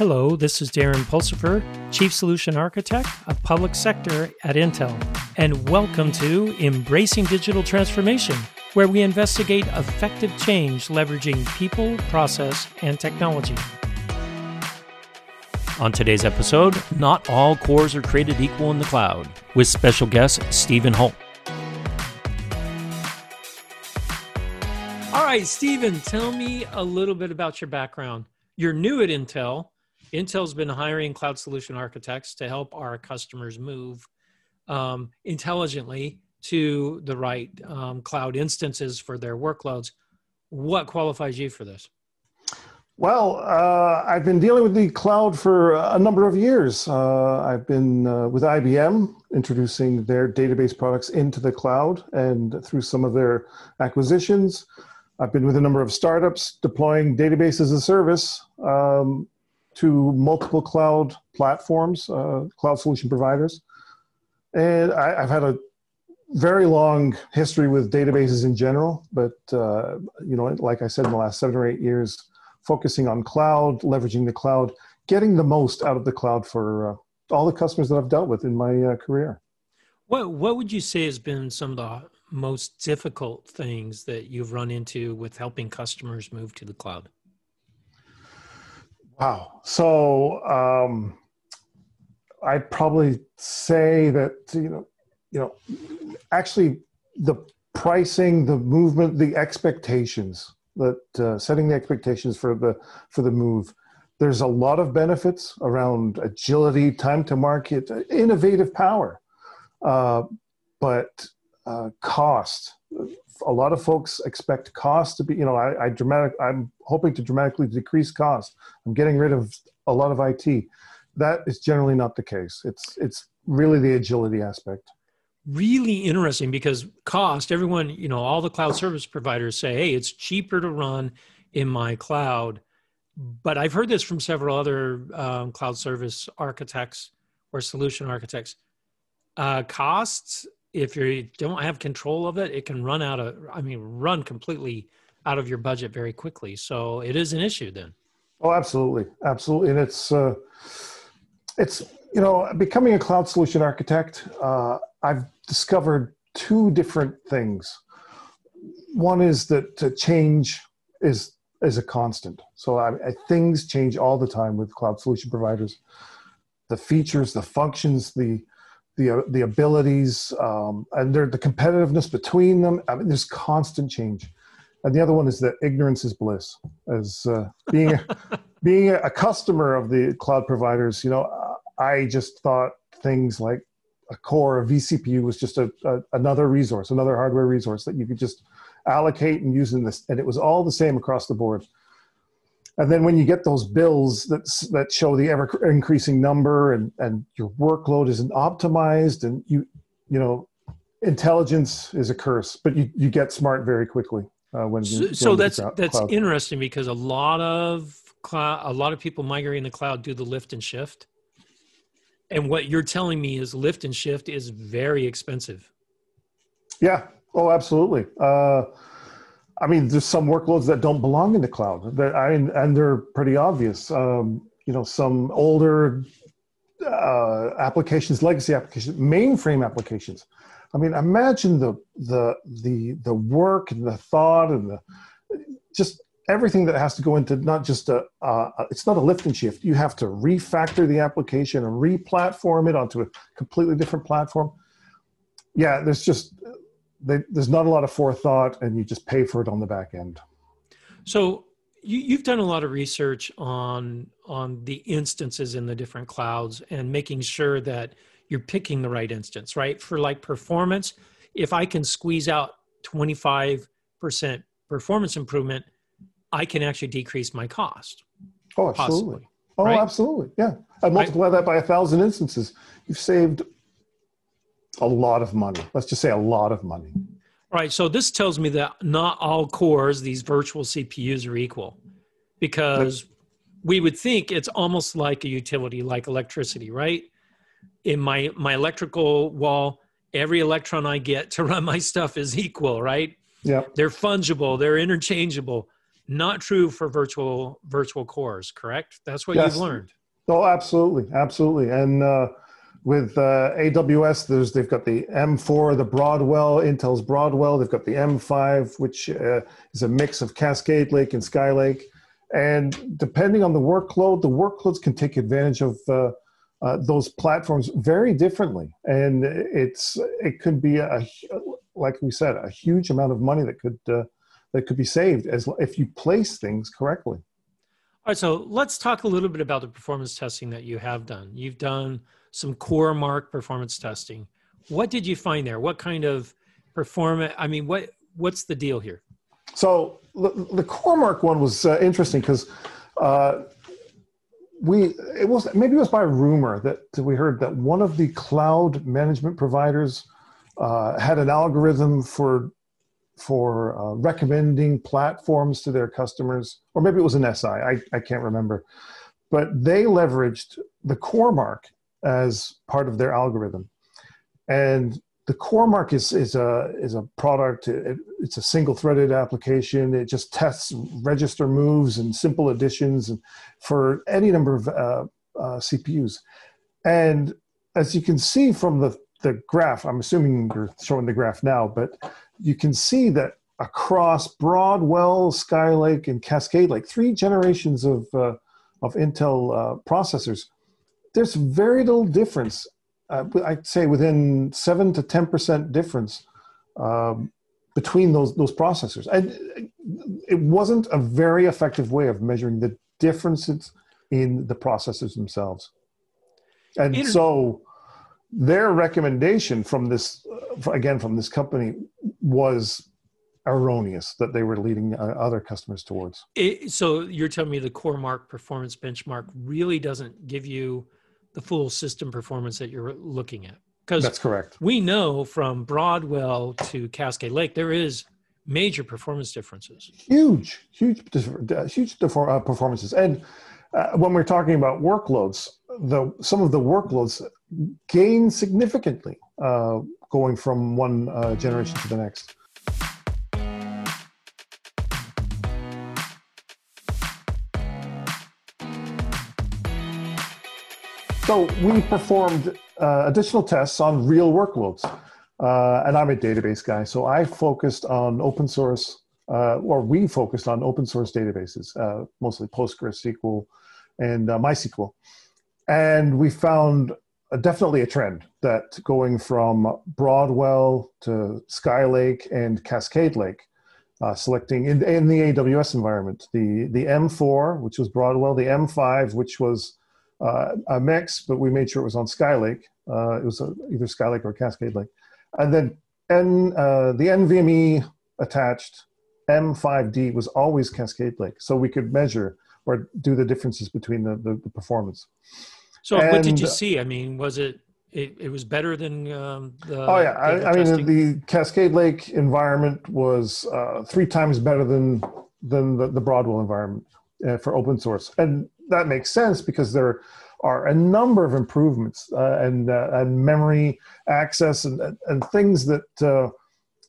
Hello, this is Darren Pulsipher, Chief Solution Architect of Public Sector at Intel, and welcome to Embracing Digital Transformation, where we investigate effective change leveraging people, process, and technology. On today's episode, not all cores are created equal in the cloud, with special guest Stephen Holt. All right, Stephen, tell me a little bit about your background. You're new at Intel, Intel's been hiring cloud solution architects to help our customers move um, intelligently to the right um, cloud instances for their workloads. What qualifies you for this? Well, uh, I've been dealing with the cloud for a number of years. Uh, I've been uh, with IBM introducing their database products into the cloud and through some of their acquisitions. I've been with a number of startups deploying database as a service um, to multiple cloud platforms, uh, cloud solution providers. And I, have had a very long history with databases in general, but uh, you know, like I said, in the last seven or eight years, focusing on cloud, leveraging the cloud, getting the most out of the cloud for uh, all the customers that I've dealt with in my uh, career. What What would you say has been some of the most difficult things that you've run into with helping customers move to the cloud? Wow. So um, I'd probably say that you know, you know, actually the pricing, the movement, the expectations that uh, setting the expectations for the for the move. There's a lot of benefits around agility, time to market, innovative power, uh, but uh, cost a lot of folks expect cost to be, you know, I, I dramatic, I'm hoping to dramatically decrease cost. I'm getting rid of a lot of IT. That is generally not the case. It's, it's really the agility aspect. Really interesting because cost, everyone, you know, all the cloud service providers say, hey, it's cheaper to run in my cloud. But I've heard this from several other um, cloud service architects or solution architects. Uh, costs if you don't have control of it, it can run out of, I mean, run completely out of your budget very quickly. So it is an issue then. Oh, absolutely. Absolutely. And it's, uh, it's, you know, becoming a cloud solution architect, uh, I've discovered two different things. One is that change is, is a constant. So I, I, things change all the time with cloud solution providers. The features, the functions, the, the the abilities um, and the competitiveness between them. I mean, there's constant change. And the other one is that ignorance is bliss. As uh, being being a customer of the cloud providers, you know, I just thought things like a core, a vCPU was just a, a, another resource, another hardware resource that you could just allocate and use in this, and it was all the same across the board and then when you get those bills that that show the ever increasing number and and your workload isn't optimized and you you know intelligence is a curse but you you get smart very quickly uh, when so, so that's that's cloud. interesting because a lot of cloud a lot of people migrating the cloud do the lift and shift. And what you're telling me is lift and shift is very expensive. Yeah. Oh absolutely. Uh, I mean, there's some workloads that don't belong in the cloud. That I mean, and they're pretty obvious. Um, you know, some older uh, applications, legacy applications, mainframe applications. I mean, imagine the the the the work and the thought and the just everything that has to go into not just a it's not a lift and shift. You have to refactor the application and re-platform it onto a completely different platform. Yeah, there's just they, there's not a lot of forethought and you just pay for it on the back end. So you, have done a lot of research on on the instances in the different clouds and making sure that you're picking the right instance right? For like performance if i can squeeze out 25% performance improvement i can actually decrease my cost. Oh absolutely. Possibly, oh right? absolutely. Yeah. I multiply right? that by a thousand instances. You've saved a lot of money. Let's just say a lot of money. Right. So this tells me that not all cores, these virtual CPUs, are equal because we would think it's almost like a utility, like electricity, right? In my my electrical wall, every electron I get to run my stuff is equal, right? Yeah. They're fungible, they're interchangeable. not true for virtual virtual cores, correct? That's what Yes. you've learned. Oh, absolutely, absolutely. And uh, with uh, AWS, there's they've got the M4, the Broadwell, Intel's Broadwell. They've got the M5, which uh, is a mix of Cascade Lake and Skylake. And depending on the workload, the workloads can take advantage of uh, uh, those platforms very differently. And it's it could be a like we said, a huge amount of money that could uh, that could be saved as if you place things correctly. So let's talk a little bit about the performance testing that you have done. You've done some CoreMark performance testing. What did you find there? What kind of performance? I mean, what what's the deal here? So the, the CoreMark one was uh, interesting because uh, we it was maybe it was by rumor that we heard that one of the cloud management providers uh, had an algorithm for for uh, recommending platforms to their customers, or maybe it was an SI. I, I can't remember, but they leveraged the CoreMark as part of their algorithm, and the CoreMark is is a is a product. It, it's a single threaded application. It just tests register moves and simple additions for any number of uh, uh, CPUs. And as you can see from the the graph, I'm assuming you're showing the graph now, but you can see that across Broadwell, Skylake, and Cascade Lake, three generations of uh, of Intel uh, processors, there's very little difference uh, I'd say within seven to ten percent difference um, between those those processors, and it wasn't a very effective way of measuring the differences in the processors themselves. And Inter- so, their recommendation from this, uh, again from this company, was erroneous that they were leading uh, other customers towards. It, so you're telling me the CoreMark performance benchmark really doesn't give you the full system performance that you're looking at because That's correct. we know from Broadwell to Cascade Lake there is major performance differences. huge, huge, uh, huge uh, performances. And uh, when we're talking about workloads, the some of the workloads gain significantly uh, going from one uh, generation to the next. So we performed uh, additional tests on real workloads. Uh, and I'm a database guy, so I focused on open source, uh, or we focused on open source databases, uh, mostly PostgreSQL and MySQL. And we found definitely a trend that going from Broadwell to Skylake and Cascade Lake, uh, selecting in, in the AWS environment, the, the M4, which was Broadwell, the M5, which was uh, a mix, but we made sure it was on Skylake. Uh, it was uh either Skylake or Cascade Lake. And then N, uh, the NVMe attached M5D was always Cascade Lake. So we could measure or do the differences between the, the, the performance. So what did you see? I mean, was it it, it was better than um, the Oh yeah, the I, I mean the Cascade Lake environment was uh, three times better than than the, the Broadwell environment uh, for open source, and that makes sense because there are a number of improvements uh, and uh, and memory access and and things that uh,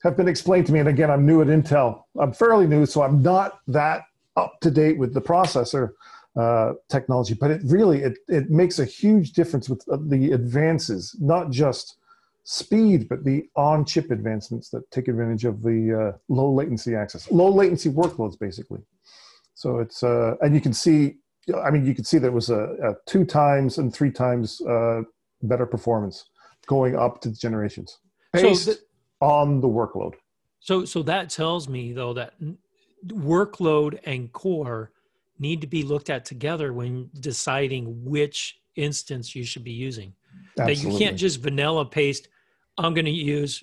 have been explained to me. And again, I'm new at Intel. I'm fairly new, so I'm not that up to date with the processor uh, technology, but it really it it makes a huge difference with uh, the advances, not just speed, but the on-chip advancements that take advantage of the uh, low latency access, low latency workloads, basically. So it's uh, and you can see, I mean, you can see there was a, a two times and three times uh, better performance going up to the generations So based on the workload. So, so that tells me though that workload and core need to be looked at together when deciding which instance you should be using. That you can't just vanilla paste. I'm going to use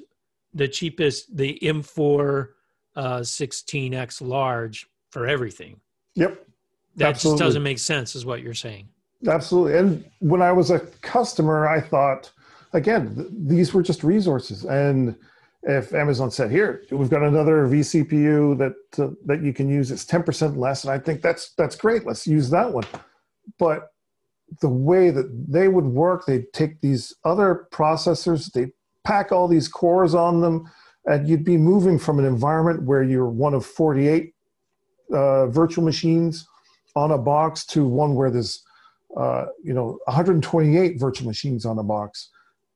the cheapest, the M4 uh, 16x large for everything. Yep. That Absolutely. just doesn't make sense, is what you're saying. Absolutely. And when I was a customer, I thought, again, th- these were just resources. And if Amazon said, "Here, we've got another vCPU that uh, that you can use. It's ten percent less," and I think that's that's great. Let's use that one. But the way that they would work, they'd take these other processors, they pack all these cores on them, and you'd be moving from an environment where you're one of 48 uh, virtual machines on a box to one where there's uh, you know 128 virtual machines on a box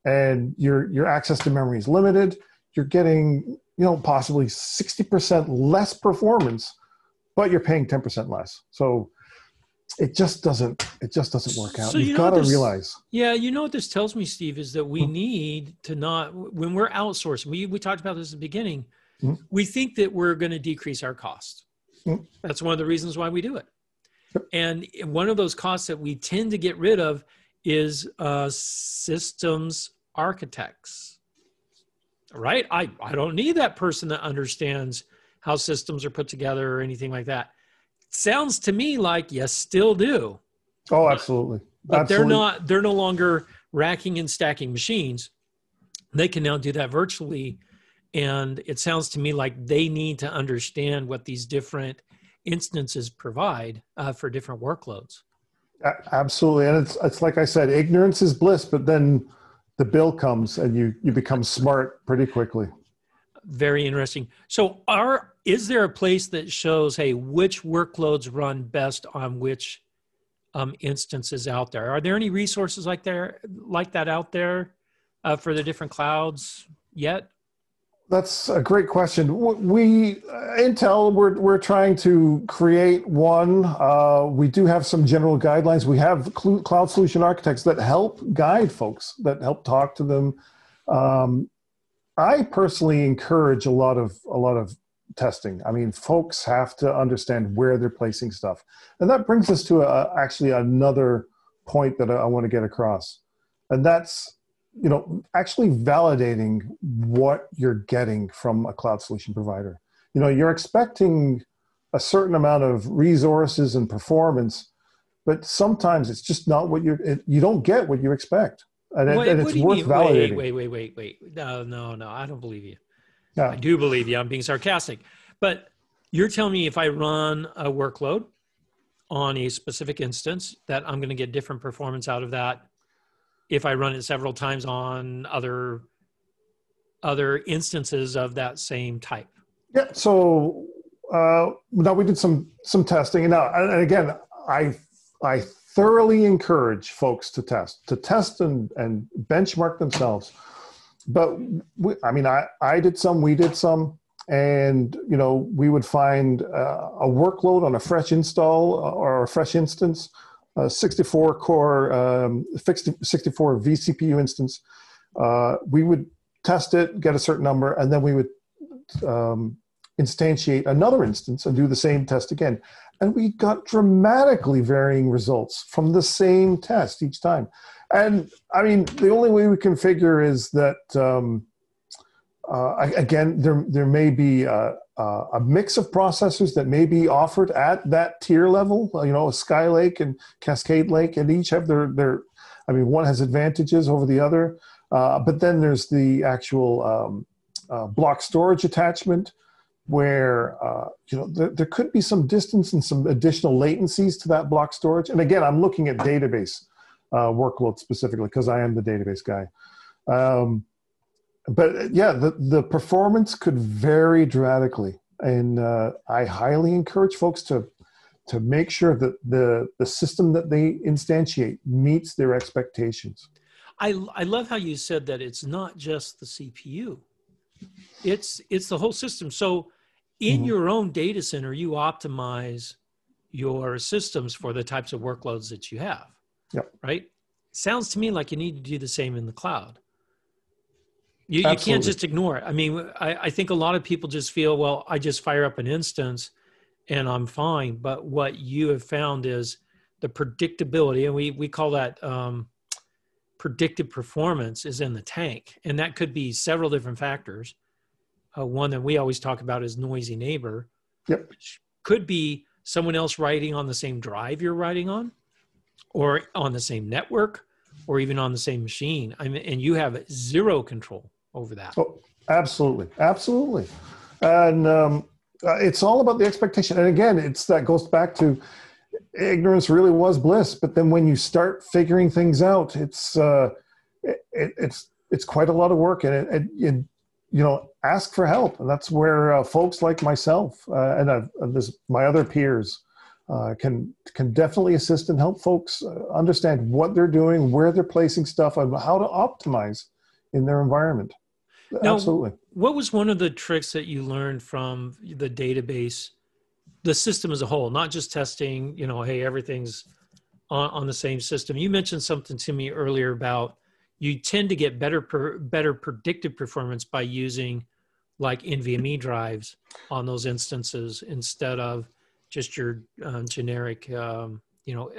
and your your access to memory is limited you're getting you know possibly 60% less performance but you're paying 10% less so it just doesn't it just doesn't work out So you've you know got to this- realize Yeah, you know what this tells me, Steve, is that we Hmm. need to not when we're outsourcing. We we talked about this at the beginning. Hmm. We think that we're going to decrease our cost. Hmm. That's one of the reasons why we do it. And one of those costs that we tend to get rid of is uh, systems architects. Right? I I don't need that person that understands how systems are put together or anything like that. Sounds to me like yes, still do oh absolutely but absolutely. they're not they're no longer racking and stacking machines they can now do that virtually and it sounds to me like they need to understand what these different instances provide uh, for different workloads absolutely and it's it's like i said ignorance is bliss but then the bill comes and you you become smart pretty quickly. Very interesting. So are is there a place that shows hey which workloads run best on which um, instances out there? Are there any resources like there like that out there uh, for the different clouds yet That's a great question. We uh, Intel we're we're trying to create one. Uh, we do have some general guidelines. We have cl- cloud solution architects that help guide folks, that help talk to them. Um, I personally encourage a lot of a lot of testing. I mean, folks have to understand where they're placing stuff, and that brings us to a, actually another point that I, I want to get across, and that's you know actually validating what you're getting from a cloud solution provider you know you're expecting a certain amount of resources and performance but sometimes it's just not what you're it, you don't get what you expect and, it, and it's worth mean? validating Wait, wait, wait, wait, wait. No, no, no. I don't believe you. Yeah. I do believe you. I'm being sarcastic. But you're telling me if I run a workload on a specific instance, that I'm going to get different performance out of that if I run it several times on other other instances of that same type. Yeah. So uh, now we did some some testing, and now and again, I I thoroughly encourage folks to test to test and and benchmark themselves. But we, I mean, I I did some, we did some, and you know, we would find uh, a workload on a fresh install or a fresh instance. A 64 core um, fixed 64 vCPU instance. Uh, we would test it, get a certain number, and then we would um, instantiate another instance and do the same test again. And we got dramatically varying results from the same test each time. And I mean, the only way we can figure is that, um, uh, again, there, there may be a, a a mix of processors that may be offered at that tier level, you know, Skylake and Cascade Lake, and each have their, their I mean, one has advantages over the other. Uh, but then there's the actual um, uh, block storage attachment where uh, you know there, there could be some distance and some additional latencies to that block storage and again i'm looking at database uh, workload specifically because i am the database guy um, but uh, yeah the, the performance could vary dramatically and uh, i highly encourage folks to to make sure that the the system that they instantiate meets their expectations I I love how you said that it's not just the CPU. It's it's the whole system. So in Mhm. your own data center, you optimize your systems for the types of workloads that you have. Yep. Right? Sounds to me like you need to do the same in the cloud. You, you can't just ignore it. I mean, I, I think a lot of people just feel, well, I just fire up an instance and I'm fine. But what you have found is the predictability, and we we call that um, predicted performance is in the tank, and that could be several different factors. Uh, one that we always talk about is noisy neighbor, Yep. which could be someone else writing on the same drive you're writing on, or on the same network, or even on the same machine. I mean, and you have zero control over that. Oh, absolutely, absolutely, and um, uh, it's all about the expectation. And again, it's that goes back to ignorance really was bliss. But then when you start figuring things out, it's uh, it, it's it's quite a lot of work, and it, it, it you know, ask for help. And that's where uh, folks like myself uh, and uh, this, my other peers uh, can can definitely assist and help folks uh, understand what they're doing, where they're placing stuff, and how to optimize in their environment. Now, Absolutely. What was one of the tricks that you learned from the database, the system as a whole, not just testing? You know, hey, everything's on, on the same system. You mentioned something to me earlier about you tend to get better per, better predictive performance by using like NVMe drives on those instances instead of just your uh, generic, um, you know,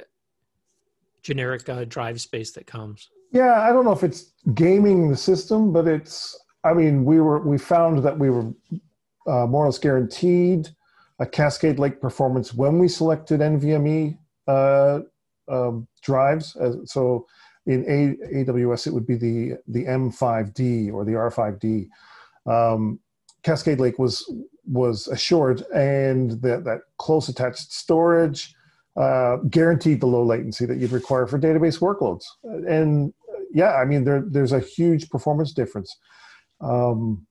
generic uh, drive space that comes. Yeah, I don't know if it's gaming the system, but it's. I mean, we were we found that we were uh, more or less guaranteed a Cascade Lake performance when we selected NVMe uh, um, drives. so in a- AWS, it would be the the M5D or the R5D. Um, Cascade Lake was was assured, and that that close attached storage uh, guaranteed the low latency that you'd require for database workloads. And yeah, I mean there there's a huge performance difference. Um,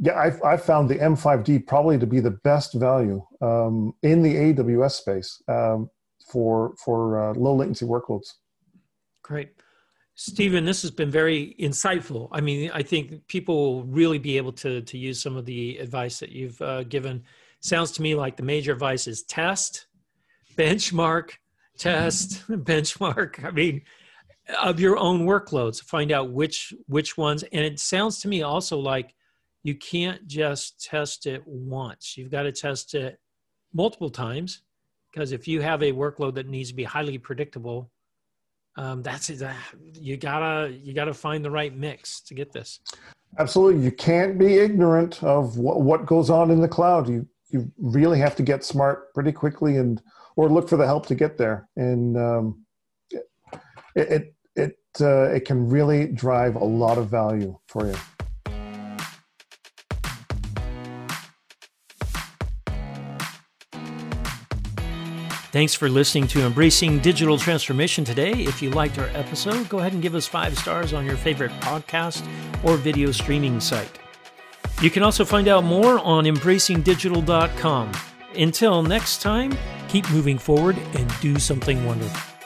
yeah, I've, I've found the M5D probably to be the best value um, in the AWS space um, for for uh, low latency workloads. Great. Stephen, this has been very insightful. I mean, I think people will really be able to to use some of the advice that you've uh, given. Sounds to me like the major advice is test, benchmark, test, benchmark. I mean, of your own workloads, find out which which ones. And it sounds to me also like you can't just test it once. You've got to test it multiple times because if you have a workload that needs to be highly predictable um, that's it. You gotta you gotta find the right mix to get this. Absolutely, you can't be ignorant of what, what goes on in the cloud. You you really have to get smart pretty quickly and or look for the help to get there. And um, it it, uh, it can really drive a lot of value for you. Thanks for listening to Embracing Digital Transformation today. If you liked our episode, go ahead and give us five stars on your favorite podcast or video streaming site. You can also find out more on embracingdigital.com. Until next time, keep moving forward and do something wonderful.